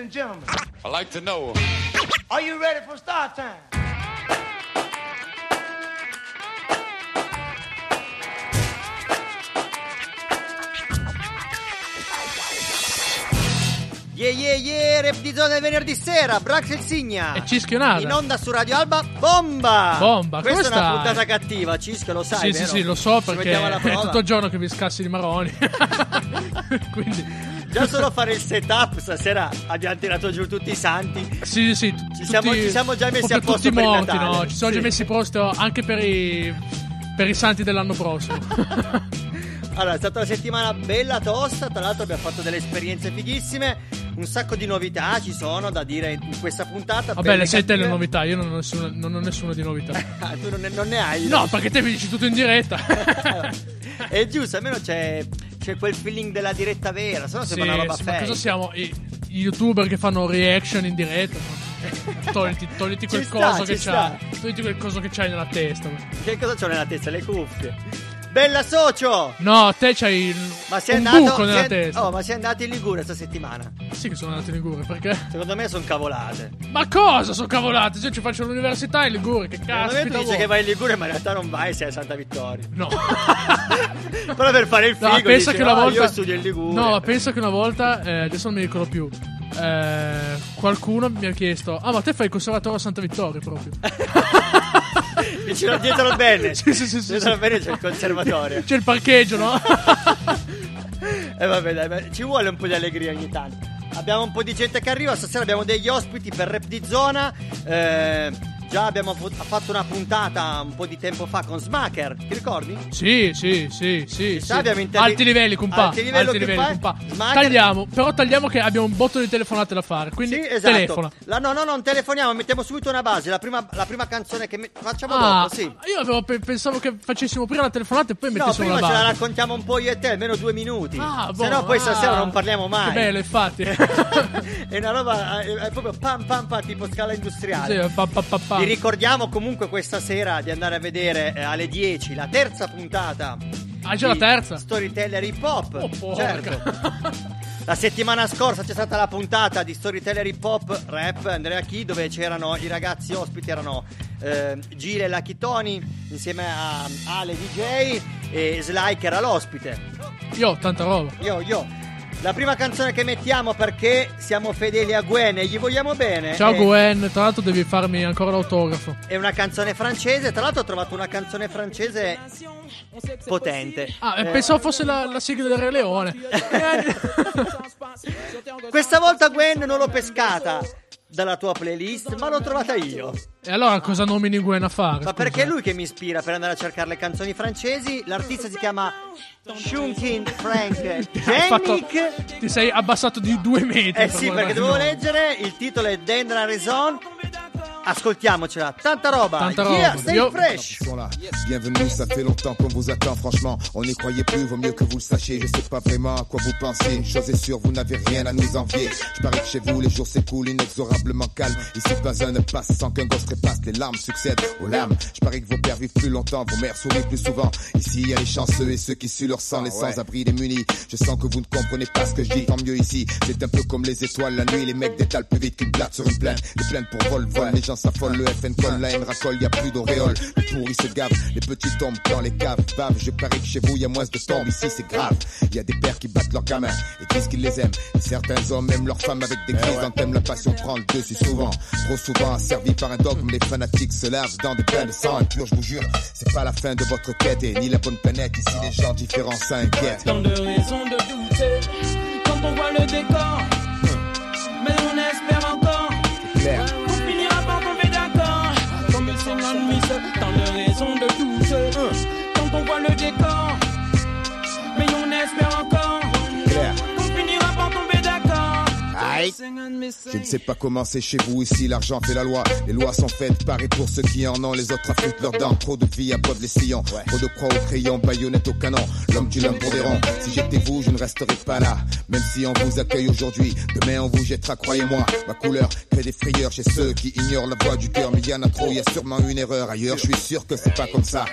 and gentlemen, I like to know. are you ready for start time? Yeah yeah yeah, rap di zona del venerdì sera, Brax e Signa. E Cischionata. In onda su Radio Alba, bomba! Bomba, Questa come è una puntata cattiva, Cischio, lo sai, Sì, sì, vero? sì, lo so Ci perché è tutto il giorno che mi scassi di maroni. Quindi, Già solo fare il setup, stasera abbiamo tirato giù tutti i santi. sì, sì, sì. Ci siamo- ci siamo già messi a posto tutti per morti, no? Ci siamo Sì. già messi a posto anche per i, per i santi dell'anno prossimo. Allora, è stata una settimana bella tosta, tra l'altro abbiamo fatto delle esperienze fighissime, un sacco di novità ci sono da dire in questa puntata. Vabbè, le sei te le novità, io non ho nessuna, non ho nessuna di novità. Ah, tu non ne, non ne hai? No, perché te mi dici tutto in diretta. È giusto, almeno c'è, c'è quel feeling della diretta vera, se no Sì, sembra una roba sì, ma fake. cosa siamo? I, i youtuber che fanno reaction in diretta? Togliti, togliti quel Ci coso che sta. c'hai. Togliti quel coso che c'hai nella testa. Che cosa c'ho nella testa? Le cuffie. Bella socio! No, te c'hai il, Ma sei un andato, buco nella sei- testa. Oh, ma sei andato in Liguria questa settimana? Sì che sono andato in Liguria, perché? Secondo me sono cavolate. Ma cosa sono cavolate? Cioè, ci faccio l'università in Liguria, che Secondo cazzo? me tu dici che vai in Liguria, ma in realtà non vai, sei a Santa Vittoria. No. Però per fare il figo No, pensa dici, che una "Ah, volta. io studio in Liguria. No, ma pensa che una volta. eh, adesso non mi ricordo più. eh, qualcuno mi ha chiesto: Ah, ma te fai il conservatorio a Santa Vittoria proprio? Vicino dietro al bene. Sì, sì, sì, Dietro al bene c'è il conservatorio. C'è il parcheggio, no? E vabbè, dai, ma ci vuole un po' di allegria ogni tanto. Abbiamo un po' di gente che arriva, stasera abbiamo degli ospiti per rap di zona. Eh, già abbiamo fatto una puntata un po' di tempo fa con Smacker, ti ricordi? sì, sì, sì, sì. sì. intervi- Alti livelli, compa. Alti livelli, Alti livelli, compa. Smacker- Tagliamo, però tagliamo che abbiamo un botto di telefonate da fare. Quindi Sì, esatto. telefona. La- no, no, non telefoniamo, mettiamo subito una base. La prima, la prima canzone che me- facciamo Ah, dopo, sì. io avevo pe- pensavo che facessimo prima la telefonata e poi No, mettessimo prima la ce la base. raccontiamo un po' io e te, almeno due minuti. Ah, Se boh, no, poi ah. stasera non parliamo mai. Che bello, infatti. è una roba, è, è proprio pam pam pam, tipo scala industriale. Sì, pa, pa, pa, pa. Vi ricordiamo comunque questa sera di andare a vedere eh, alle 10 la terza puntata. Ah, già la di terza? Storyteller hip hop. Oh, porca. certo. La settimana scorsa c'è stata la puntata di Storyteller Hip Hop Rap Andrea Chi dove c'erano i ragazzi ospiti erano eh, Gile e Lucky Tony insieme a Ale DJ e Sly che era l'ospite. Io ho tanta roba. Io, io. La prima canzone che mettiamo perché siamo fedeli a Gwen e gli vogliamo bene. Ciao è, Gwen, tra l'altro devi farmi ancora l'autografo. È una canzone francese. Tra l'altro ho trovato una canzone francese potente. Ah, Eh, pensavo fosse la, la sigla del Re Leone. Questa volta Gwen non l'ho pescata dalla tua playlist, ma l'ho trovata io. e allora cosa nomini Gwen a fare? Ma perché è lui che mi ispira per andare a cercare le canzoni francesi? L'artista si chiama Shunkin Frank Jennick. Ti sei abbassato di due metri. Eh sì, perché dovevo leggere, il titolo è Dendra Raison. Ascoltiamocela, tanta roba. Tanta Yeah, roba. stay fresh. sont là. Bienvenue, ça fait longtemps qu'on vous attend, franchement. On n'y croyait plus, vaut mieux que vous le sachiez. Je sais pas vraiment à quoi vous pensez. Une chose est sûre, vous n'avez rien à nous envier. Je parie que chez vous, les jours s'écoulent inexorablement calme. Ici, pas un ne passe sans qu'un gosse trépasse. Les larmes succèdent aux larmes. Je parie que vos pères vivent plus longtemps, vos mères sourient plus souvent. Ici, il y a les chanceux et ceux qui suent leur sang, les sans-abri, les munis. Je sens que vous ne comprenez pas ce que je dis, tant mieux ici. C'est un peu comme les étoiles la nuit. Les mecs détalent plus vite qu'une blatte sur une plaine. Les plaines pour vol-vol, les gens s'affolent. Le FN colle, la haine racole, y a plus d'auréole. Les pourris se gavent, les petits tombent dans les caves. Bave, je parie que chez vous, y a moins de tombes. Ici, c'est grave. Y a des pères qui battent leurs gamins et disent qu'ils les aiment. Et certains hommes aiment leurs femmes avec des chrysanthèmes. La passion prend le dessus souvent. Trop souvent asservi par un dogme, les fanatiques se lavent dans des bains de sang impur. Je vous jure, c'est pas la fin de votre quête et ni la bonne planète. Ici, les gens différents s'inquiètent. Tant de raisons de douter quand on voit le décor. Aïe. Je ne sais pas comment c'est chez vous ici, l'argent fait la loi. Les lois sont faites par et pour ceux qui en ont, les autres affûtent leurs dents. Trop de vie à bout les sillons, trop de croix au crayon, baïonnette au canon. L'homme tue l'homme pour des ronds. Si j'étais vous, je ne resterais pas là. Même si on vous accueille aujourd'hui, demain on vous jettera, croyez-moi. Ma couleur crée des frayeurs chez ceux qui ignorent la voix du cœur. Mais y en a trop, y a sûrement une erreur ailleurs. Je suis sûr que c'est pas comme ça.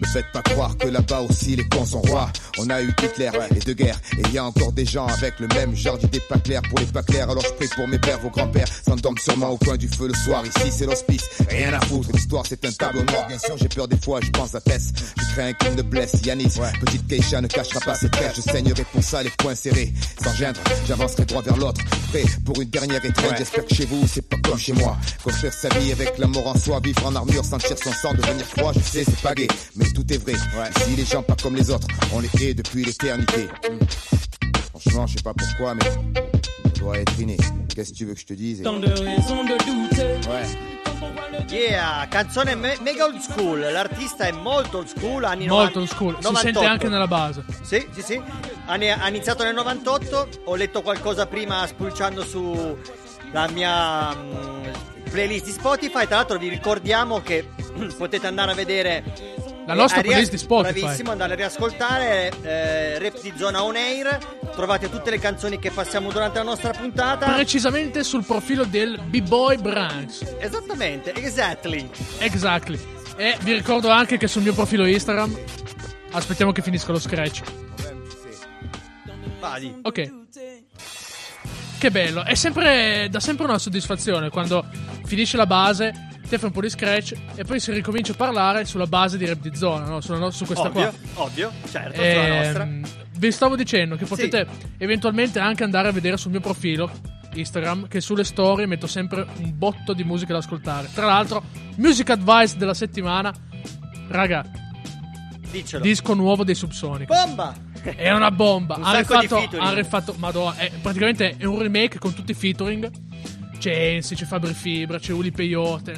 Me faites pas croire que là-bas aussi les cons sont rois. On a eu Hitler et deux guerres. Et y a encore des gens avec le même genre d'idées pas claires pour les pas clair, alors je prie pour mes pères, vos grands-pères s'endorment sûrement au coin du feu le soir. Ici c'est l'hospice, rien à foutre. L'histoire c'est un tableau noir, bien sûr j'ai peur des fois, je pense à Tess. Je crains qu'il ne blesse Yanis. Petite Keisha ne cachera pas ses traits, je saignerai pour ça les poings serrés. Sans gêne, j'avancerai droit vers l'autre. Prêt pour une dernière étreinte, j'espère que chez vous c'est pas comme chez moi. Construire sa vie avec la mort en soi, vivre en armure, sentir son sang, devenir froid, je sais c'est pas gay, mais tout est vrai. Ici les gens pas comme les autres, on les hait depuis l'éternité. Franchement, je sais pas pourquoi, mais on doit être inné. Qu'est-ce que tu veux que je te dise Tant de raisons de douter. Ouais. Yeah, canzone me- mega old school. L'artista è molto old school, anni Molto 90 school. Si 98. sente anche nella base. Sì, sì, sì. Ha, iniziato nel 98. Ho letto qualcosa prima spulciando su la mia mm, playlist di Spotify. Tra l'altro, vi ricordiamo che potete andare a vedere. La nostra eh, playlist di Spotify. Bravissimo, andare a riascoltare. Eh, Rap di Zona On Air. Trovate tutte le canzoni che passiamo durante la nostra puntata. Precisamente sul profilo del B-Boy Branks. Esattamente, exactly. Exactly. E vi ricordo anche che sul mio profilo Instagram. Aspettiamo che finisca lo scratch. Vadi. Ok. Che bello. È sempre. dà sempre una soddisfazione quando finisce la base. Te fai un po' di scratch e poi si ricomincia a parlare sulla base di rap di zona, no? Sulla no- su questa Ovvio, qua. ovvio, certo, sulla nostra. Ehm, vi stavo dicendo che potete eventualmente anche andare a vedere sul mio profilo Instagram che sulle storie metto sempre un botto di musica da ascoltare. Tra l'altro, music advice della settimana. Raga, Diccelo. disco nuovo dei Subsonic. Bomba! È una bomba. Un Ha rifatto, ha rifatto, madonna, è, praticamente è un remake con tutti i featuring. C'è Ensi, c'è Fabri Fibra, c'è Uli Peyote.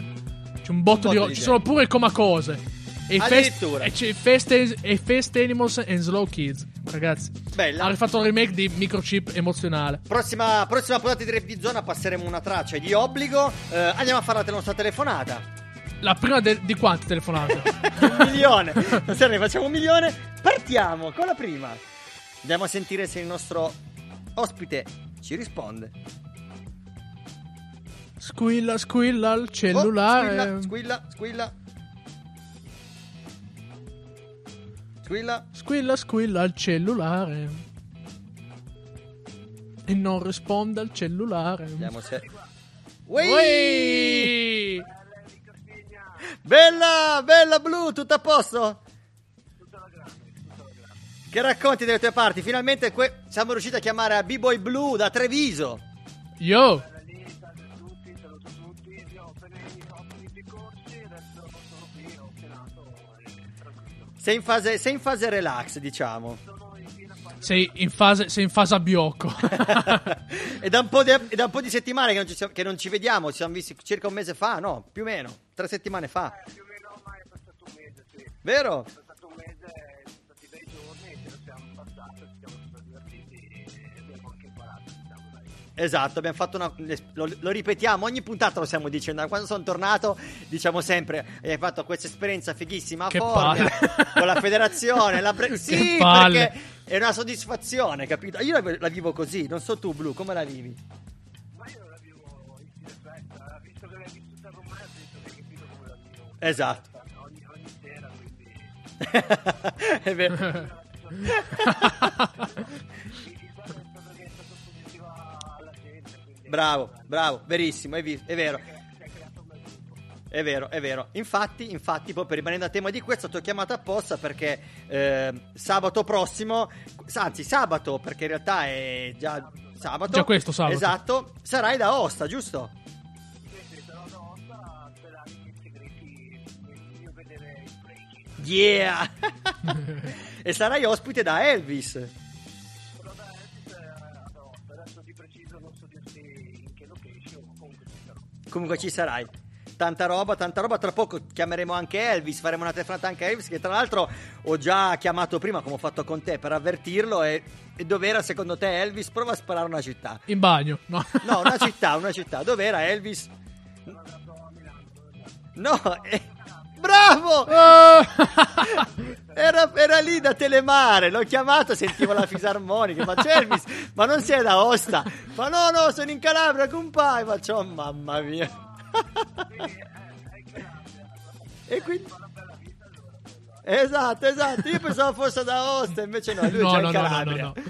C'è un botto, botto di di. Ci sono pure Comacose. E, fest, Addirittura. e c'è Fest, e Fest Animals and Slow Kids. Ragazzi, Bella. ha rifatto il remake di Microchip emozionale. Prossima, prossima puntata di Rap di Zona passeremo una traccia di obbligo. Eh, andiamo a fare la nostra telefonata. La prima de- di quante telefonate? un milione. Se ne facciamo un milione. Partiamo con la prima. Andiamo a sentire se il nostro ospite ci risponde. squilla, squilla il Oh, cellulare. squilla, squilla, squilla. Squilla. Squilla, squilla il cellulare. E non risponde al cellulare. Vediamo se. Ui! Bella, bella blu, tutto a posto? Che racconti delle tue parti? Finalmente que- siamo riusciti a chiamare a B-Boy Blue da Treviso. Yo! Sei in fase, sei in fase relax, diciamo. Sei in fase, sei in fase a biocco. è, da un po' di, è da un po' di settimane che non, ci, siamo- che non ci vediamo. Ci siamo visti circa un mese fa, no? Più o meno, tre settimane fa. più o meno ormai è passato un mese, sì. Vero? Esatto, abbiamo fatto una. Lo, lo ripetiamo, ogni puntata lo stiamo dicendo. Da Quando sono tornato, diciamo sempre: Hai fatto questa esperienza fighissima a Formia con la federazione. La pre- sì, palle. perché è una soddisfazione, capito? Io la, la vivo così, non so tu, Blu, come la vivi? Ma io la vivo in stile festa, visto che l'hai vissuta con me, penso che hai capito come la vivo. Esatto. Ogni, ogni sera, quindi... è vero. bravo, bravo, verissimo, è, vi- è vero. Si è creato un bel gruppo. È vero, è vero. Infatti, infatti, proprio rimanendo a tema di questo, ti ho chiamato apposta perché eh, sabato prossimo, anzi sabato, perché in realtà è già sabato. Già questo sabato. Esatto, sarai da Osta, giusto? Sì, sì, sarò da Osta, che i segreti, io vedere il breaking. Yeah! e sarai ospite da Elvis. Comunque ci sarai. Tanta roba, tanta roba. Tra poco chiameremo anche Elvis. Faremo una telefonata anche a Elvis. Che tra l'altro ho già chiamato prima, come ho fatto con te, per avvertirlo. E, e dov'era secondo te Elvis? Prova a sparare una città. In bagno, no? No, una città, una città. Dov'era Elvis? No, eh, bravo! Era, era lì da Telemare, l'ho chiamato, sentivo la fisarmonica. Faccio Elvis, ma non sei da Osta? Ma no, no, sono in Calabria con pai. Faccio, oh, mamma mia. e quindi... Esatto, esatto. Io pensavo fosse da Osta, invece no, lui no, già no, in no, no, Calabria. no, no.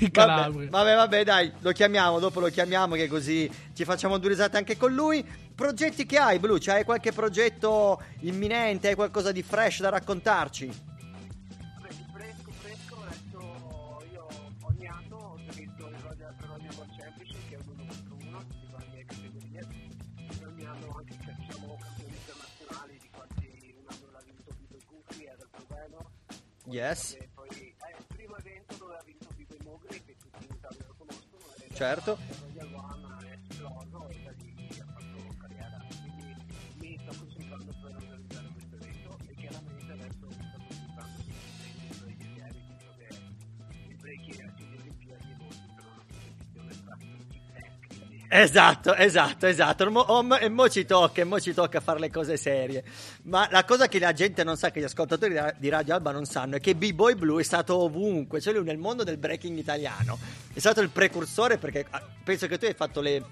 in Calabria. Vabbè, vabbè, vabbè, dai, lo chiamiamo, dopo lo chiamiamo che così ci facciamo due risate anche con lui. Progetti che hai, Blu? C'hai qualche progetto imminente? Hai qualcosa di fresh da raccontarci? Beh, di fresco, fresco, adesso io ogni anno organizzo il Roger per Roger World Championship, che è un uno contro uno di varie categorie. Ogni anno anche facciamo campioni internazionali di quanti un anno l'ha vinto Vito Gufi, era il Proveno. Yes. Poi è il primo evento dove ha vinto Vito Mogri, che tutti in Italia lo conoscono. Certo. Esatto, esatto, esatto. Oh, e mo ci tocca, e mo ci tocca fare le cose serie. Ma la cosa che la gente non sa, che gli ascoltatori di Ra- di Radio Alba non sanno, è che B-Boy Blue è stato ovunque. Cioè, lui nel mondo del breaking italiano è stato il precursore perché ah, penso che tu hai fatto le.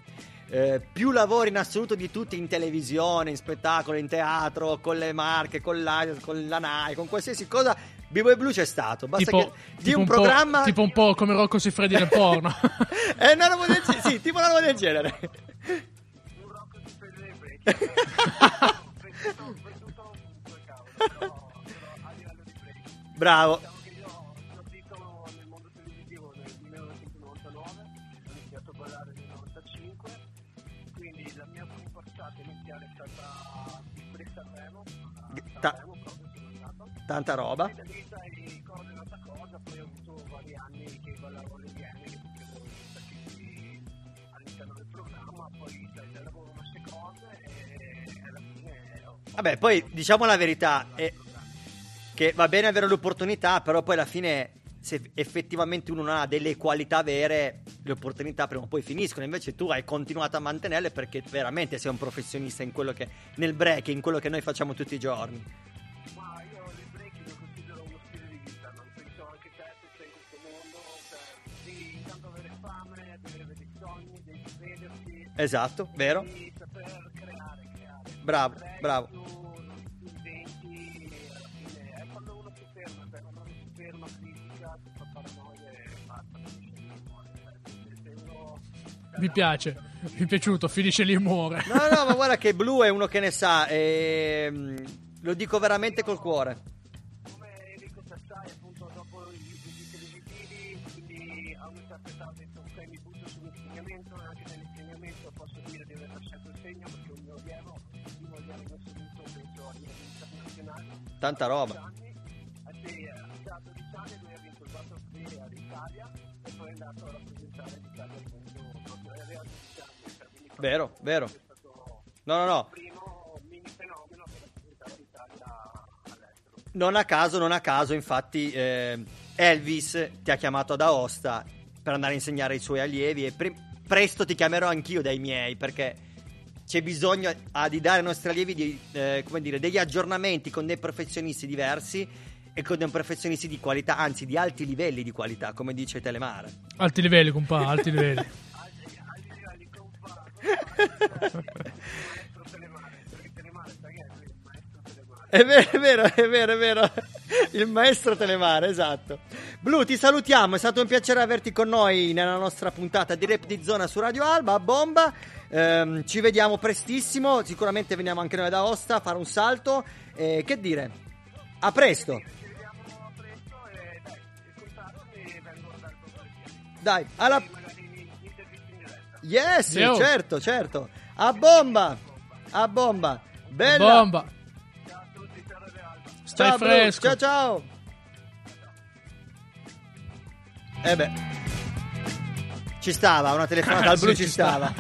eh, più lavori in assoluto di tutti in televisione, in spettacolo, in teatro, con le marche, con la, con la NAI, con qualsiasi cosa. B-Boy Blue c'è stato. Basta Tipo, che di un, po'- programma. tipo un po' come Rocco Siffredi nel porno. è una roba del genere. Sì, tipo una roba del genere. Un rock di fede dei breaking. Venduto venduto ovunque, Vabbè, poi diciamo la verità, è che va bene avere l'opportunità, però poi alla fine se effettivamente uno non ha delle qualità vere, le opportunità prima o poi finiscono. Invece tu hai continuato a mantenerle perché veramente sei un professionista in quello che nel break, in quello che noi facciamo tutti i giorni. Ma io il breaking lo considero uno stile di vita, non penso anche te se sei in questo mondo, cioè devi intanto avere fame, devi avere dei sogni, devi credersi, Esatto, vero? devi. Bravo, bravo. Mi piace, mi è piaciuto, finisce lì e muore. No, no, ma guarda che Blue è uno che ne sa e mm, lo dico veramente col cuore. Tanta roba. anni eh sì, a 12 anni lui ha vinto il Battle Free all'Italia e poi è andato a rappresentare l'Italia al mondo proprio aveva 12 anni cioè, quindi Vero, vero. No, no, no. Non a caso, non a caso, infatti, eh, Elvis ti ha chiamato ad Aosta per andare a insegnare ai suoi allievi e pre- presto ti chiamerò anch'io dai miei perché c'è bisogno ah, di dare ai nostri allievi di, eh, come dire, degli aggiornamenti con dei professionisti diversi e con dei professionisti di qualità, anzi di alti livelli di qualità, come dice Telemare. Alti livelli, compa, alti livelli. È vero, è vero, è vero, è vero. Il maestro Telemare, esatto. Blu, ti salutiamo, è stato un piacere averti con noi nella nostra puntata di Rap di Zona su Radio Alba, a bomba. Ehm, ci vediamo prestissimo, sicuramente veniamo anche noi da Aosta a fare un salto. Eh, che dire? A presto. ci vediamo presto dai alla... Yes, Yo. certo, certo. A bomba. A bomba. Bella. Bomba. Stai ciao, fresco. Ciao, ciao. Eh beh. Ci stava, una telefonata al Sì, blu ci ci sta. stava.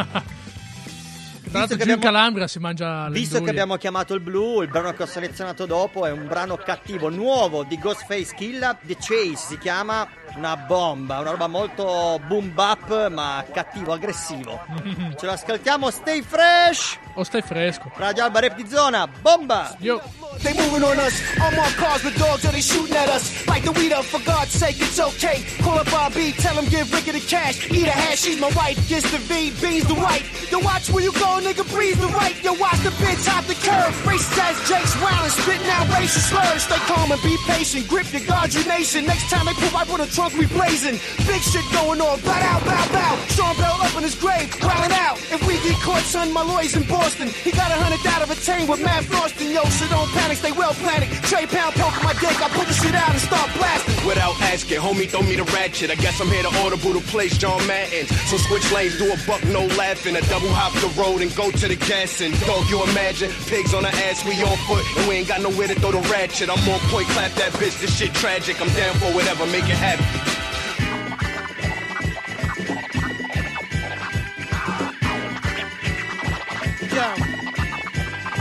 Tra l'altro che giù in abbiamo- Calabria si mangia le Visto che abbiamo chiamato il blu, il brano che ho selezionato dopo è un brano cattivo, nuovo di Ghostface Killa, The Chase si chiama, una bomba, una roba molto boom bap ma cattivo, aggressivo. Ce lo ascoltiamo, stay fresh! O stai fresco. Radio Alba Rap di Zona, bomba! Io They moving on us. Armored cars with dogs, or they shooting at us. Like the weed up, for God's sake, it's okay. Call up RB, tell him give Ricky the cash. Eat a hash, she's my wife. Gets the V, beans the white. Yo, watch where you going nigga breathe the right. Yo, watch the bitch out the curve. Racist ass Jake's wild and spitting out racial slurs. Stay calm and be patient. Grip your guard, you nation. Next time they pull right with a trunk, we blazing. Big shit going on. Bow out, bow, bow. Sean Bell up in his grave, growling out. If we get caught, son, my lawyer's in He got a hundred out of a chain with Matt Frostin. Yo, so don't panic, stay well planted. Trey Pound poking my dick. I pull the shit out and start blasting. Without asking, homie, throw me the ratchet. I guess I'm here to audible to place John Madden. So switch lanes, do a buck, no laughing. A double hop the road and go to the gas. And dog, you imagine pigs on the ass, we on foot, and we ain't got nowhere to throw the ratchet. I'm on point, clap that bitch. This shit tragic. I'm down for whatever, make it happen.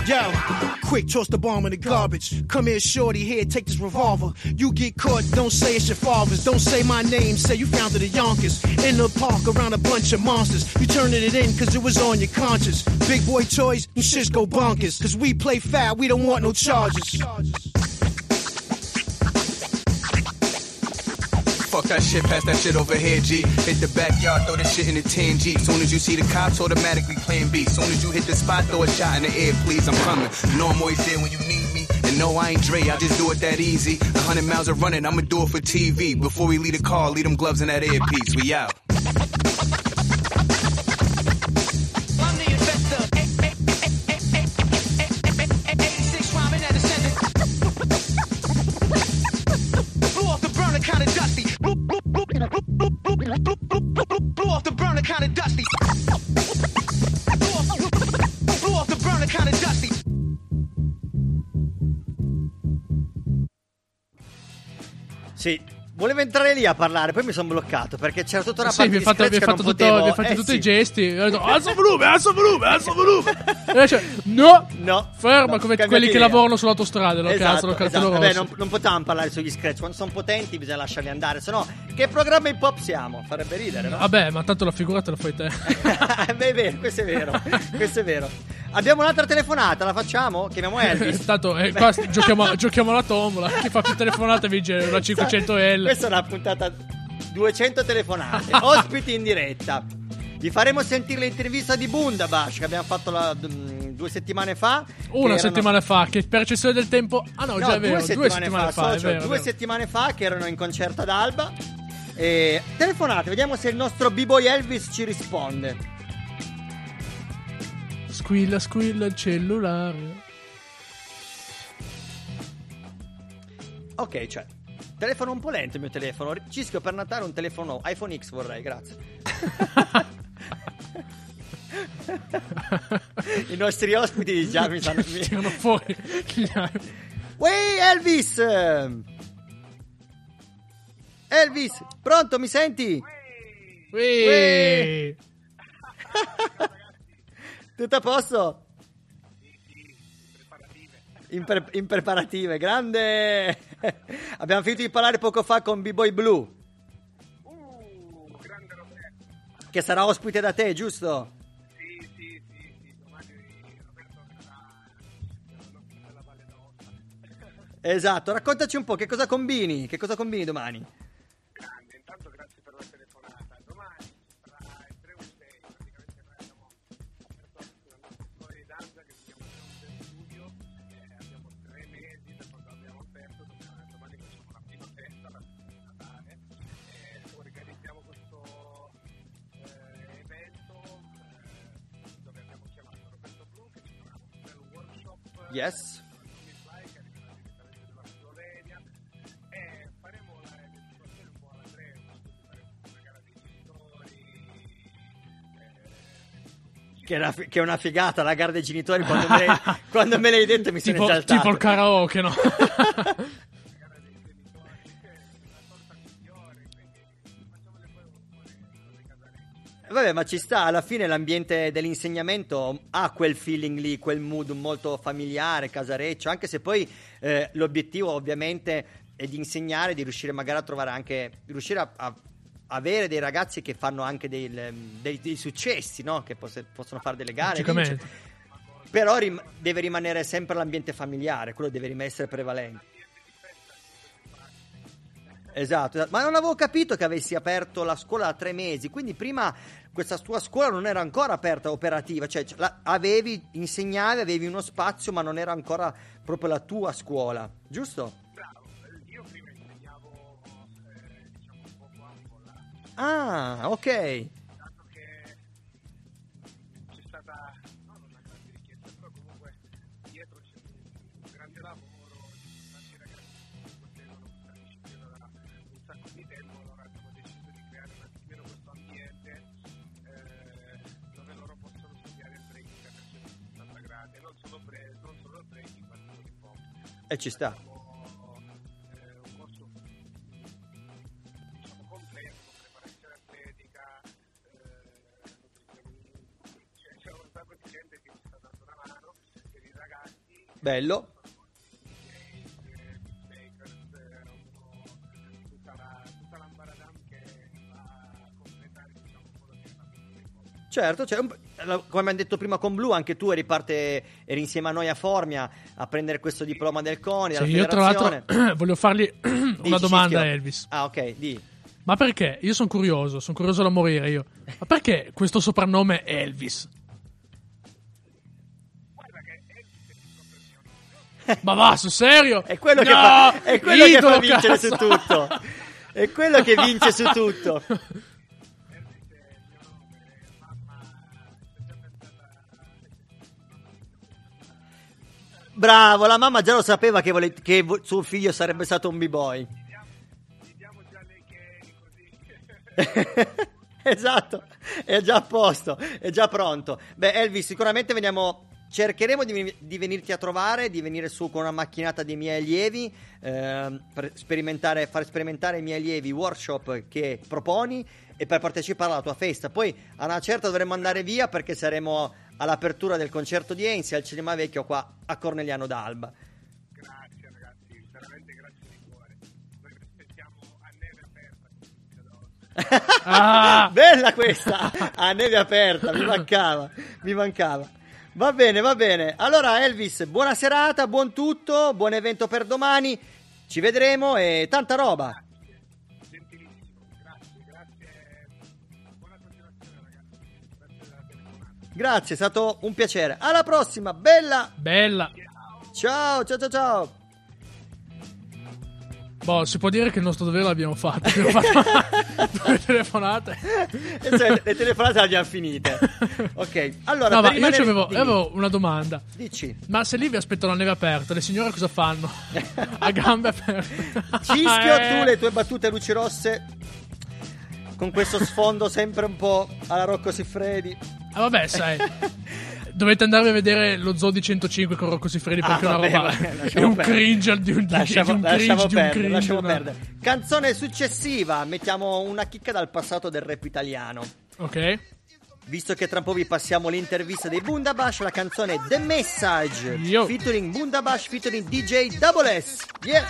Yo. Quick, toss the bomb in the garbage. Come here, shorty, here, take this revolver. You get caught, don't say it's your father's. Don't say my name, say you found it at Yonkers. In the park around a bunch of monsters. You turning it in cause it was on your conscience. Big boy toys, and shits go bonkers. Cause we play foul, we don't want no charges. Fuck that shit, pass that shit over here, G. Hit the backyard, throw the shit in the 10 G. Soon as you see the cops, automatically plan B. Soon as you hit the spot, throw a shot in the air, please. I'm coming. You know I'm always there when you need me. And no, I ain't Dre, I just do it that easy. A hundred miles of running, I'ma do it for TV. Before we leave the car, leave them gloves in that earpiece. We out. Sí, volevo entrare lì a parlare, poi mi sono bloccato perché c'era tutta una Sì, parte fate, vi scratch che fate, non tutto, potevo... vi fate eh, tutti sì. i gesti. Ho detto, alza il volume, alza il volume, alza il volume. E invece, no, No, ferma, no, come quelli che idea. lavorano sull'autostrada, che Esatto, cartello esatto. Vabbè, non, non potevamo parlare sugli scratch, quando sono potenti bisogna lasciarli andare, se no che programma hip hop siamo? Farebbe ridere, no? Vabbè, ma tanto la figura te la fai te. Beh, è vero, questo è vero, questo è vero. Abbiamo un'altra telefonata, la facciamo? Chiamiamo Elvis. Tanto eh, qua giochiamo, giochiamo alla tombola. Chi fa più telefonate vince una 500L. Questa è una puntata 200 telefonate, ospiti in diretta. Vi faremo sentire l'intervista di Bundabash che abbiamo fatto la- mm, due settimane fa. Una erano- settimana fa, che percezione del tempo. Ah, no, No, già è vero. due settimane, fa, è socio, vero, è due vero. settimane fa che erano in concerto ad Alba. E telefonate, vediamo se il nostro B-Boy Elvis ci risponde. Squilla, squilla il cellulare. Ok, cioè. Telefono un po' lento il mio telefono. Cischio per Natale un telefono iPhone X vorrei, grazie. I nostri ospiti già mi sanno. Tirano fuori. Uè, Elvis! Elvis, pronto, mi senti? Ui. Tutto a posto? In, pre- in preparative, grande! Abbiamo finito di parlare poco fa con B-Boy Blue. Che sarà ospite da te, giusto? Sì, sì, sì, sì, domani Roberto sarà della Valle d'Aosta. Esatto, raccontaci un po' che cosa combini, che cosa combini domani? Grande, intanto grazie per la telefonata. Eh, Che una, che è una figata la gara dei genitori quando me l'hai, quando me l'hai detto mi sono Tipo, esaltato. tipo il karaoke, no? Vabbè, ma ci sta, alla fine l'ambiente dell'insegnamento ha quel feeling lì, quel mood molto familiare, casareccio, anche se poi eh, l'obiettivo ovviamente è di insegnare, di riuscire magari a trovare anche, riuscire a, a avere dei ragazzi che fanno anche dei, dei- dei successi, no? Che poss- possono fare delle gare. Però rim- deve rimanere sempre l'ambiente familiare, quello deve essere prevalente. Esatto, esatto. ma non avevo capito che avessi aperto la scuola da tre mesi, quindi prima questa tua scuola non era ancora aperta, operativa, cioè c- la- avevi, insegnavi, avevi uno spazio, ma non era ancora proprio la tua scuola, giusto? Bravo, eh, io prima insegnavo, eh, diciamo, un po' qua. Ah, ok. Che è la musica Certo, cioè, un come abbiamo detto prima con Blu, anche tu eri, parte, eri insieme a noi a Formia a prendere questo diploma del CONI, Sì, io tra l'altro voglio fargli una Dici, domanda a. Elvis. Ah, ok, di. Ma perché? Io sono curioso, sono curioso da morire io. Ma perché questo soprannome Elvis? Ma va, sul serio? È quello, che, No! fa, è quello che fa vincere cazzo! su tutto. È quello che vince su tutto. Bravo, la mamma già lo sapeva che, vole- che vo- suo figlio sarebbe stato un b-boy. gli diamo già le che così esatto, è già a posto, è già pronto. Beh, Elvis, sicuramente veniamo. Cercheremo di, di venirti a trovare, di venire su con una macchinata dei miei allievi, ehm, per sperimentare, far sperimentare ai miei allievi i workshop che proponi e per partecipare alla tua festa. Poi a una certa dovremo andare via perché saremo all'apertura del concerto di Enzi al Cinema Vecchio qua a Corneliano d'Alba. grazie ragazzi veramente grazie di cuore noi vi aspettiamo a neve aperta Ah! Bella questa! A neve aperta, mi mancava, mi mancava. Va bene, va bene. Allora Elvis, buona serata, buon tutto, buon evento per domani. Ci vedremo e tanta roba. Grazie, è stato un piacere. Alla prossima, bella. Bella. Ciao, ciao, ciao, ciao. Boh, si può dire che il nostro dovere l'abbiamo fatto. Abbiamo fatto due telefonate. Cioè, le telefonate le abbiamo finite. Ok, allora No, ma io rimanere- ci avevo, avevo una domanda. Dici. Ma se lì vi aspettano la neve aperta, le signore cosa fanno? A gambe aperte. Cischio, Eh. tu le tue battute luci rosse con questo sfondo sempre un po' alla Rocco Siffredi. Ah, vabbè, sai. Dovete andarvi a vedere lo Zoo di 105 con Rocco Siffredi perché Ah, è una vabbè, roba. vabbè, è lasciamo un perdere. cringe di un, di Lasciamo, un lasciamo cringe di un perdere, cringe. lasciamo no. perdere. Canzone successiva, mettiamo una chicca dal passato del rap italiano. Ok. Visto che tra un po' vi passiamo l'intervista dei Bundabash, la canzone The Message Yo. featuring Bundabash featuring DJ Double S. Yeah.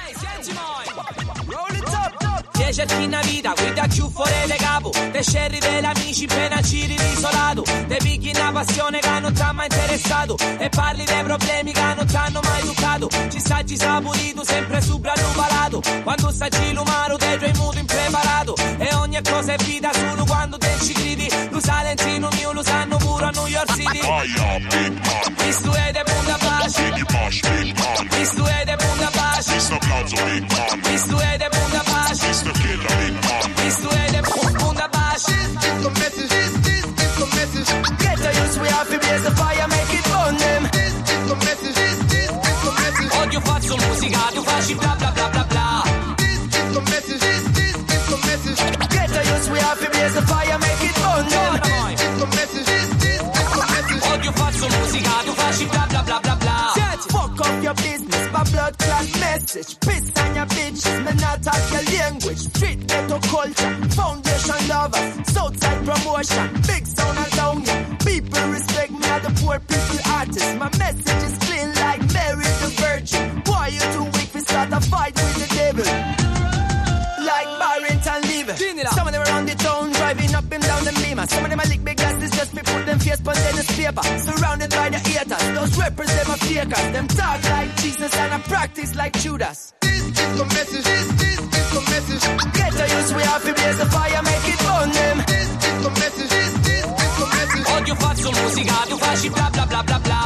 Dieci fina vita, guida più fuori le capo. Te scerri degli amici appena giri isolato. Te picchi una passione che non t'ha mai interessato. E parli dei problemi che non t'hanno mai toccato Ci saggi saporito, sempre sopra palato Quando saggi l'umano, te tuoi muto impreparato. E ogni cosa è vita solo quando te ci credi. Lo salentino mio, lo sanno pure a New York City. Visto è de punta bash Visto è de punta bash Visto è message. Piss on your bitches, me not talk your language. Street ghetto culture, foundation lovers, Southside promotion, big sound ya. People respect me as the poor people artist. My message is clean like Mary the Virgin. Why you too weak to start a fight with the devil? Like Barrington Lever. Some of them around the town driving up and down the beamer. Some of them are lick big glasses just put them face on the newspaper. Surrounded rappers them. Them talk like Jesus and I practice like Judas. This is the message. This, this is the message. Get to use, we have to blaze the fire, make it burn them. This is the message. This, this is the message. Odio faccio musica, tu facci bla bla bla bla bla.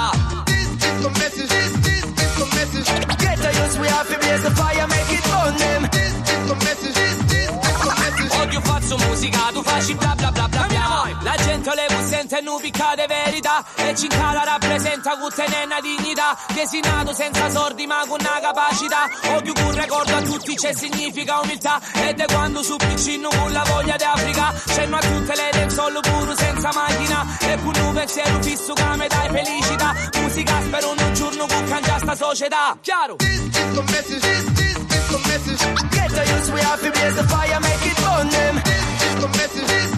This is the message. This, this is the message. Get a use, we have to blaze the fire, make it burn them. This is the message. This, is this is the message. Odio faccio musica, tu facci bla bla bla bla bla. La gente le sente nubi cade verità e cincala rappresenta con tenenna dignità che si nato senza sordi ma con una capacità odio un ricordo a tutti c'è significa umiltà ed è quando su piccino con la voglia di Africa cenno a tutte le lenzuolle puro senza macchina e con un pensiero fisso che mi dai felicità musica spero un giorno con cangia sta società chiaro This is the message. This, this is the message. Get a use, we have to blaze the fire, make it burn them. This is the message. This,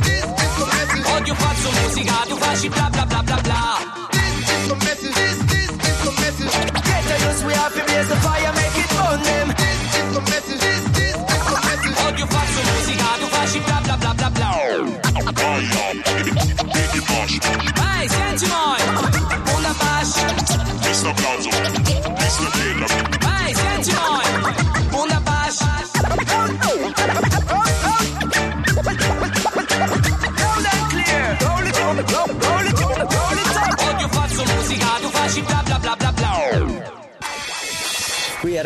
faccio musica, tu facci bla bla bla bla bla. This is the message. This, this is the message. Get a use, we have to blaze the fire, make it burn them. This is the message. This, this is the message. Odio faccio musica, tu facci bla bla bla bla bla. Vai, senti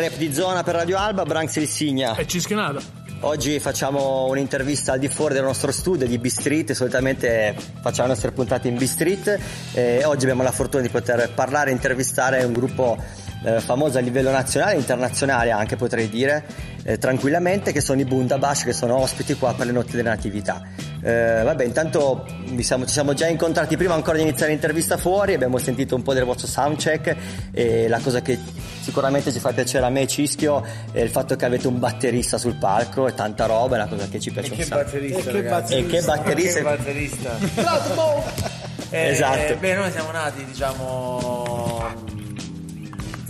Rap di Zona per Radio Alba, Branks il Signa. E Cischionata. Oggi facciamo un'intervista al di fuori del nostro studio di B-Street, solitamente facciamo le nostre puntate in B-Street e oggi abbiamo la fortuna di poter parlare e intervistare un gruppo eh, famoso a livello nazionale e internazionale anche potrei dire, eh, tranquillamente, che sono i Bundabash che sono ospiti qua per le notti della natività. Eh, vabbè, intanto vi siamo- ci siamo già incontrati prima ancora di iniziare l'intervista fuori, abbiamo sentito un po' del vostro soundcheck e la cosa che sicuramente ci fa piacere a me e Cischio è il fatto che avete un batterista sul palco e tanta roba, è una cosa che ci piace un Che sacco. batterista, E che ragazzi. E che batterista. Che batterista. Eh, Esatto. Beh, noi siamo nati, diciamo,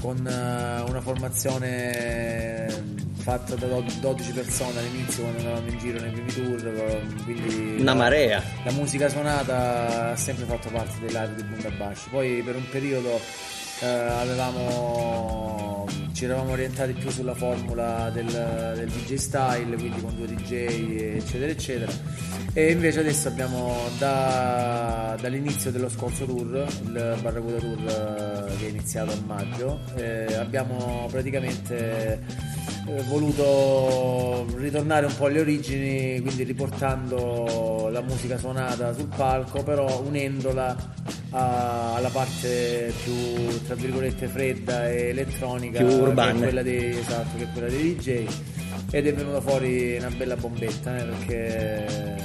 con eh, una formazione fatta da do- 12 persone all'inizio quando andavamo in giro nei primi tour, quindi Una marea. la musica suonata ha sempre fatto parte dei live di Bundabash. Poi per un periodo eh, avevamo, ci eravamo orientati più sulla formula del, del DJ style, quindi con due DJ eccetera eccetera. E invece adesso abbiamo da- dall'inizio dello scorso tour, il Barracuda Tour eh, che è iniziato a maggio, eh, abbiamo praticamente eh, voluto ritornare un po' alle origini, quindi riportando la musica suonata sul palco, però unendola a- alla parte più tra virgolette fredda e elettronica Più che è urbana. quella dei, esatto, che è quella dei DJ ed è venuta fuori una bella bombetta eh, perché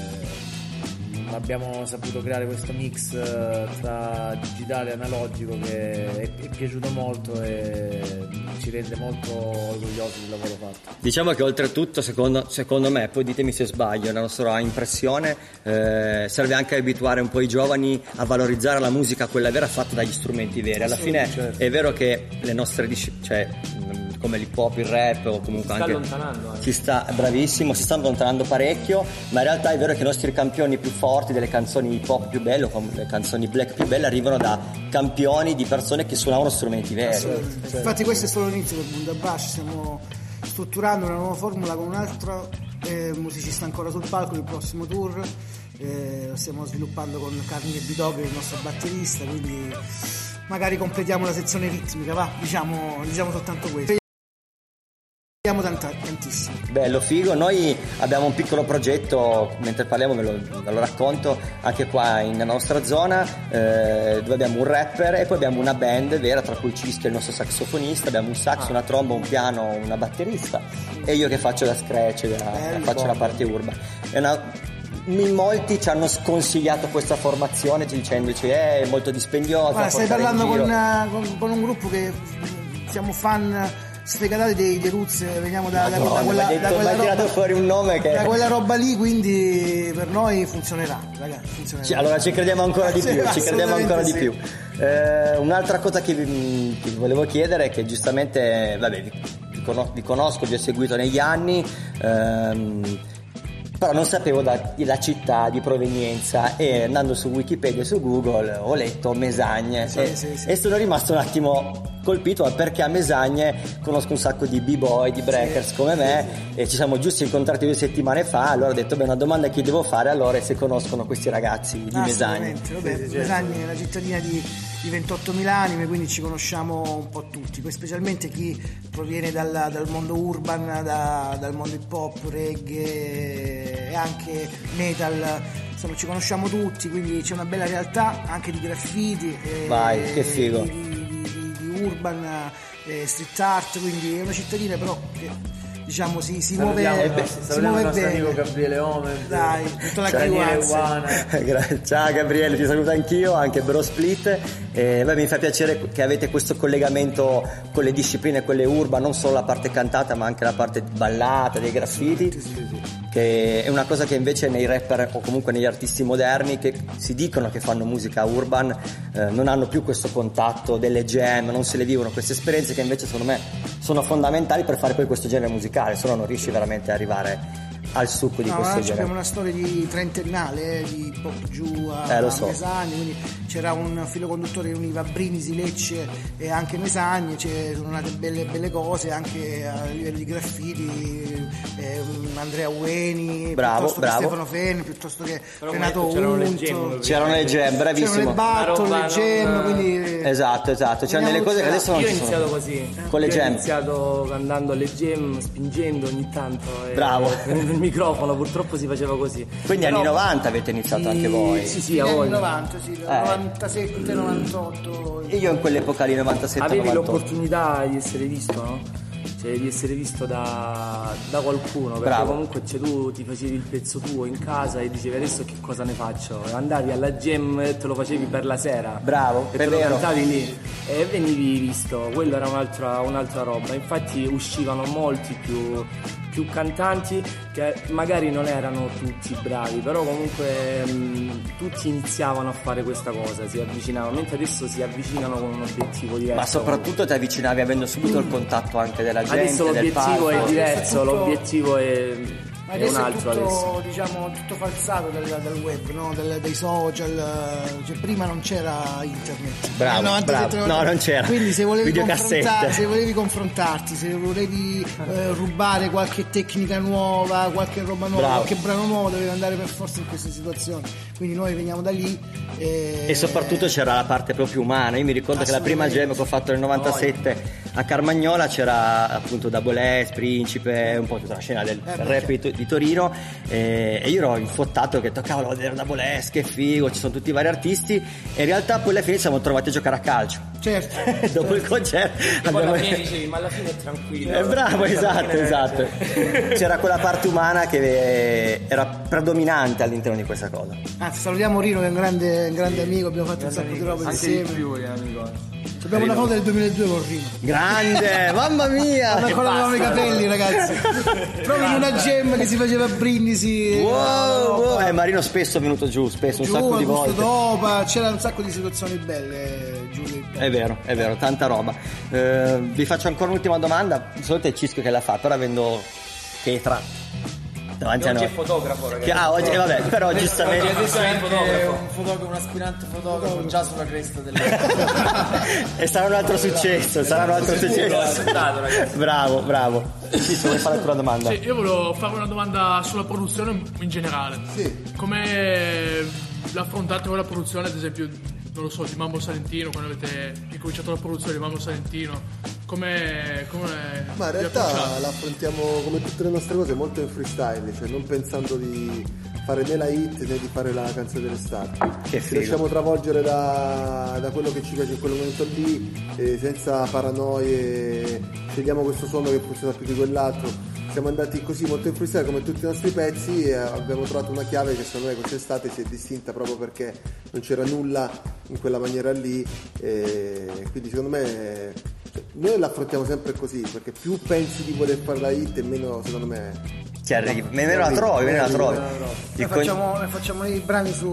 abbiamo saputo creare questo mix eh, tra digitale e analogico che è, è piaciuto molto e ci rende molto orgogliosi del lavoro fatto. Diciamo che oltretutto, secondo, secondo me, poi ditemi se sbaglio, la nostra impressione eh, serve anche a abituare un po' i giovani a valorizzare la musica, quella vera fatta dagli strumenti veri. Alla fine certo. è vero che le nostre discipline, cioè mh, come l'hip hop, il rap o comunque sta anche... allontanando, eh. Si sta, bravissimo, si sta allontanando parecchio, ma in realtà è vero che i nostri campioni più forti delle canzoni hip hop più belle o le canzoni black più belle arrivano da campioni di persone che suonavano strumenti veri. Infatti questo è solo l'inizio del Bundabash, stiamo strutturando una nuova formula con un altro eh, musicista ancora sul palco del prossimo tour, eh, lo stiamo sviluppando con Carmine Bidoghi, il nostro batterista, quindi magari completiamo la sezione ritmica, va, diciamo, diciamo soltanto questo. Speriamo tanta- tantissimo. Bello, figo. Noi abbiamo un piccolo progetto, mentre parliamo ve lo, ve lo racconto, anche qua in- nostra zona, eh, dove abbiamo un rapper e poi abbiamo una band vera, tra cui Cischio, il nostro sassofonista, abbiamo un sax, una tromba, un piano, una batterista e io che faccio la scratch, la- Bello, faccio la parte urba. Una- in molti ci hanno sconsigliato questa formazione dicendoci "Eh, è molto dispendiosa. Guarda, stai parlando con, giro". eh, con- con un gruppo che siamo fan sfegatati dei, dei Roots, veniamo da, da- da Madonna, quella, hai da quella roba, fuori un nome che... da quella roba lì, quindi per noi funzionerà, ragazzi, funzionerà. Ci- allora ci crediamo ancora di Sì, più, ci crediamo ancora di più. Eh, un'altra cosa che vi, che vi volevo chiedere è che giustamente, vabbè, vi, vi conosco, vi ho seguito negli anni, ehm, però non sapevo da- la città di provenienza e andando su Wikipedia e su Google ho letto Mesagne Sì, e, sì, sì. e sono rimasto un attimo colpito perché a Mesagne conosco un sacco di b-boy, di breakers come me e ci siamo giusti incontrati due settimane fa, allora ho detto beh una domanda che devo fare allora è se conoscono questi ragazzi di Mesagne. Assolutamente, vabbè, Mesagne è una cittadina di, di 28.000 anime, quindi ci conosciamo un po' tutti, poi specialmente chi proviene dal, dal mondo urban, da- dal mondo hip hop, reggae e anche metal, insomma ci conosciamo tutti, quindi c'è una bella realtà anche di graffiti, e Vai, che figo. Di, di- di- di urban, eh, street art, quindi è una cittadina però che diciamo si, si muove, Salutiamo, il si muove nostro bene. amico Gabriele Omen. Dai, tutta la Daniele Ciao Gabriele, ti saluto anch'io, anche Bro Split. E, beh, mi fa piacere che avete questo collegamento con le discipline, quelle urban, non solo la parte cantata ma anche la parte ballata, dei graffiti. Che è una cosa che invece nei rapper o comunque negli artisti moderni che si dicono che fanno musica urban eh, non hanno più questo contatto delle jam, non se le vivono queste esperienze che invece secondo me sono fondamentali per fare poi questo genere musicale, se no non riesci veramente ad arrivare al succo di No, questo genere. abbiamo una storia di trentennale, eh, di pop giù a, Eh, a so. Mesagni, quindi c'era un filo conduttore che univa Brindisi, Lecce e anche Mesagni, c'è- sono nate belle, belle cose anche a livello di graffiti, eh, Andrea Ueni, Bravo, piuttosto bravo. che Stefano Fenni, piuttosto che Però Renato come c'erano le Unto, gemme, C'erano le jam, c'erano bravissimo. le battle, le roba gem, non- quindi... Esatto, esatto, c'erano delle cose che adesso non Io ho sono. iniziato così. Con le Io jam. Ho iniziato andando alle gem, spingendo ogni tanto. e- Bravo. Nel microfono, purtroppo si faceva così. Quindi Però- anni 90 avete iniziato anche voi. Sì, sì, a Negli anni voglia. 90, sì, Eh. 97, 98. E io in quell'epoca lì 97 Avevi 98. l'opportunità di essere visto, no? Cioè di essere visto da, da qualcuno, perché Bravo. comunque cioè, tu ti facevi il pezzo tuo in casa e dicevi adesso che cosa ne faccio? Andavi alla gem e te lo facevi per la sera. Bravo, e te lo vero. cantavi lì e venivi visto, quello era un'altra, un'altra roba. Infatti uscivano molti più, più cantanti che magari non erano tutti bravi, però comunque mh, tutti iniziavano a fare questa cosa, si avvicinavano, mentre adesso si avvicinano con un obiettivo diverso. Ma soprattutto ti avvicinavi avendo subito il contatto anche della gente, Adesso del l'obiettivo palco. è diverso, l'obiettivo è, Ma è adesso un altro è tutto, adesso. diciamo, tutto falsato dal, dal web, no? Del- dai social, eh, cioè, prima non c'era internet. Bravo, Nel 97, bravo. No, non c'era. Quindi se volevi, confrontar- se volevi confrontarti, se volevi eh, rubare qualche tecnica nuova, qualche roba nuova, Bravo. qualche brano nuovo, dovevi andare per forza in queste situazioni. Quindi noi veniamo da lì e, E soprattutto c'era la parte proprio umana. Io mi ricordo che la prima jam che ho fatto nel 97 a Carmagnola c'era appunto Double S, Principe, un po' tutta la scena del Eh, rap di, Torino. E, e io ero infottato che toccavo a vedere Double S, che figo, ci sono tutti i vari artisti. E in realtà poi alla fine ci siamo trovati a giocare a calcio. Certo. Dopo il concerto E poi alla abbiamo- fine dicevi, ma alla fine è tranquillo. Eh, bravo, esatto, esatto. C'era quella parte umana che eh, era predominante all'interno di questa cosa. Anzi, salutiamo Rino che è un grande, un grande amico, abbiamo fatto un sacco di roba Anche di insieme. più, eh, amico. Abbiamo una foto del 2002 con Rino. Grande, mamma mia! Quando ancora avevamo i capelli, ragazzi. Proprio in una gem che si faceva a brindisi. Wow, wow. Eh, Marino spesso è venuto giù, spesso, un Giù, sacco di volte. d'opa, c'era un sacco di situazioni belle giù. È vero, è vero, tanta roba. Eh, vi faccio ancora un'ultima domanda. Di solito è Cisco che la fa, però avendo Petra davanti a Oggi è noi. fotografo, Che, ragazzi. ah, oggi, eh, vabbè, però Oggi giustamente. adesso è anche fotografo. un fotografo, un aspirante fotografo già sulla cresta delle e sarà un altro successo, sarà un altro successo. Bravo, bravo. Cisco, vuoi fare ancora una domanda? Sì, io volevo fare una domanda sulla produzione in generale. Sì. Come l'affrontate voi la produzione, ad esempio, non lo so, di Mambo Salentino, quando avete incominciato la produzione di Mambo Salentino? Come, come Ma in realtà la affrontiamo come tutte le nostre cose molto in freestyle, cioè non pensando di fare né la hit né di fare la canzone dell'estate. Che Ci figo. lasciamo travolgere da, da quello che ci piace in quel momento lì, e senza paranoie, scegliamo questo suono che funziona più di quell'altro. Siamo andati così molto in freestyle come tutti i nostri pezzi e abbiamo trovato una chiave che secondo me quest'estate si è distinta proprio perché non c'era nulla in quella maniera lì e quindi secondo me cioè, noi l'affrontiamo sempre così perché più pensi di voler fare la hit e meno secondo me Ci arrivi, meno la trovi, meno la trovi. Noi facciamo, noi facciamo i brani su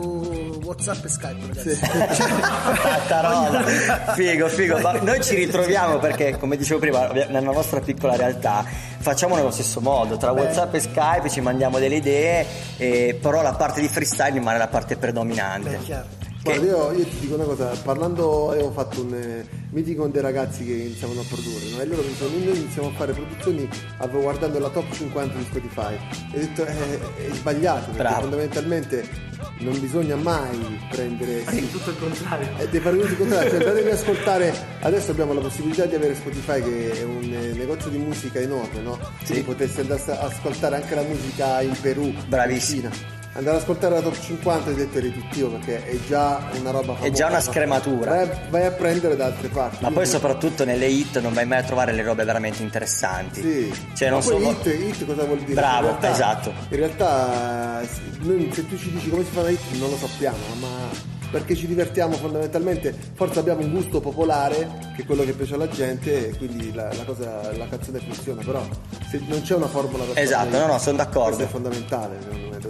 WhatsApp e Skype, ragazzi. Roba. Figo, figo. Ma noi ci ritroviamo perché, come dicevo prima, nella nostra piccola realtà facciamo nello stesso modo. Tra WhatsApp e Skype ci mandiamo delle idee, e- però la parte di freestyle rimane la parte predominante. Beh. Guarda, io, io ti dico una cosa, parlando, avevo fatto un eh, meeting con dei ragazzi che iniziavano a produrre, no? e loro mi dicono, noi iniziamo a fare produzioni avevo guardando la top 50 di Spotify e ho detto è, è sbagliato, perché Bravo. fondamentalmente non bisogna mai prendere... sì, tutto il contrario. eh, devi fare tutto il contrario, cioè andatevi ad ascoltare, adesso abbiamo la possibilità di avere Spotify che è un eh, negozio di musica enorme, no? Quindi potresti andare a ascoltare anche la musica in Perù, Bravissimo. in Cina. Andare ad ascoltare la top 50 è detto riduttivo perché è già una roba famosa. È già una scrematura. Vai, a- vai a prendere da altre parti. Ma poi soprattutto nelle hit non vai mai a trovare le robe veramente interessanti. Sì. Cioè non sono... hit, hit cosa vuol dire? Bravo, In realtà- esatto. In realtà eh, se tu ci dici come si fa una hit non lo sappiamo, ma perché ci divertiamo fondamentalmente, forse abbiamo un gusto popolare che è quello che piace alla gente e quindi la, la cosa, la canzone funziona, però se non c'è una formula per Esatto, no, no, sono d'accordo. È fondamentale,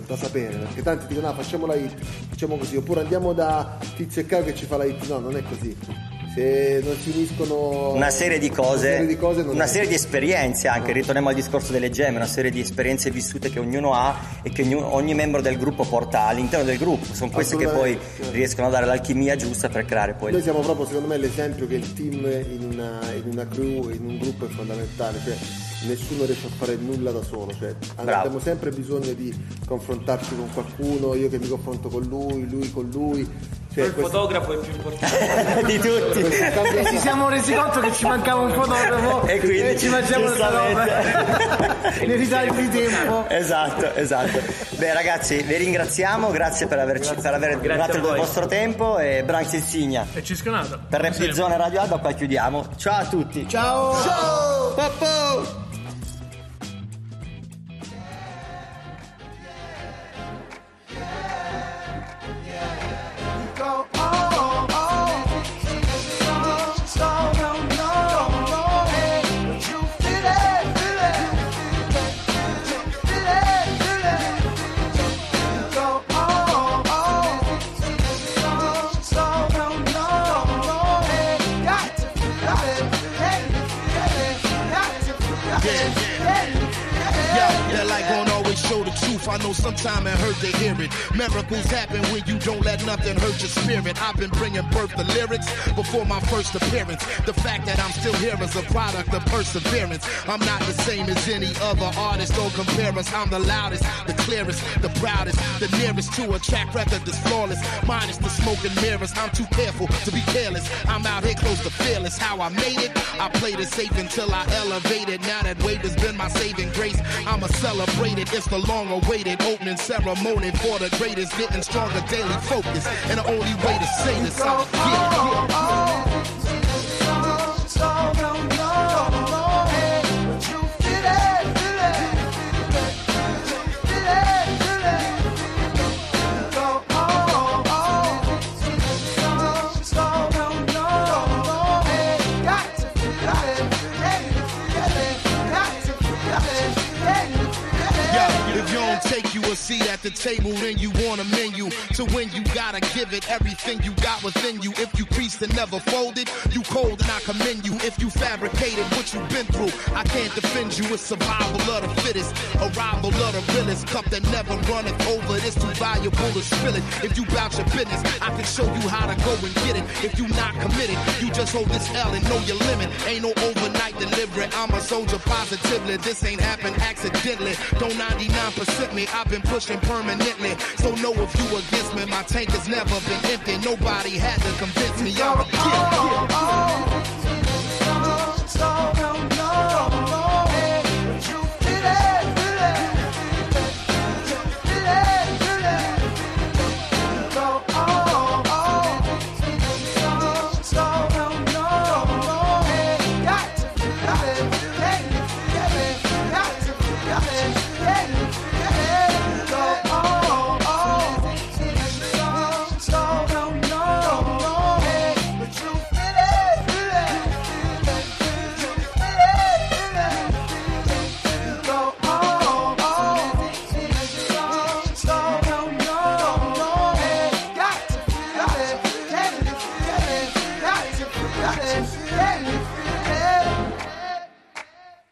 da sapere, perché tanti dicono ah facciamo la hit, facciamo così, oppure andiamo da Tizio e Caio che ci fa la hit, no, non è così. Se non si uniscono Una serie di cose, una serie di, cose una serie di esperienze anche, ritorniamo al discorso delle gemme, una serie di esperienze vissute che ognuno ha e che ognuno- ogni membro del gruppo porta all'interno del gruppo, sono queste che poi riescono a dare l'alchimia giusta per creare poi Noi siamo proprio secondo me l'esempio che il team in una, in una crew, in un gruppo è fondamentale, cioè nessuno riesce a fare nulla da solo, cioè, abbiamo sempre bisogno di confrontarci con qualcuno, io che mi confronto con lui, lui con lui. Cioè, il questo- fotografo è più importante di tutti. E ci siamo resi conto che ci mancava un fotografo E quindi, ci mangiamo questa roba nei ritagli di tempo. Esatto, esatto. Beh ragazzi, vi ringraziamo, grazie per, averci, per aver dato a il vostro tempo e Branks Insignia. E Cisconata. Per Rap Zone Radio Alba qua chiudiamo. Ciao a tutti. Ciao! Ciao! Poppo! like won't always show the truth. I know sometime it hurt to hear it. Miracles happen when you don't let nothing hurt your spirit. I've been bringing birth to lyrics before my first appearance. The fact that I'm still here is a product of perseverance. I'm not the same as any other artist. Don't compare us. I'm the loudest, the clearest, the proudest, the nearest to a track record that's flawless. Minus the smoke and mirrors. I'm too careful to be careless. I'm out here close to fearless. How I made it, I played it safe until I elevated. Now that wave has been my saving grace. I'ma celebrate it. It's the long awaited opening ceremony for the greatest. Getting stronger daily focus. And the only way to say this, I'm seat at the table, then you want a menu. To win, you gotta give it everything you got within you. If you creased and never folded, you cold and I commend you. If you fabricated what you've been through, I can't defend you. It's survival of the fittest, arrival of the realest. Cup that never runneth over, it's too valuable to spill it. If you bout your business, I can show you how to go and get it. If you not committed, you just hold this L and know your limit. Ain't no overnight delivery. I'm a soldier positively. This ain't happened accidentally. Don't 99% me. I've been pushing permanently. So know if you against me, my tank has never been empty. Nobody had to convince me. I'm a kid. Oh, oh, oh.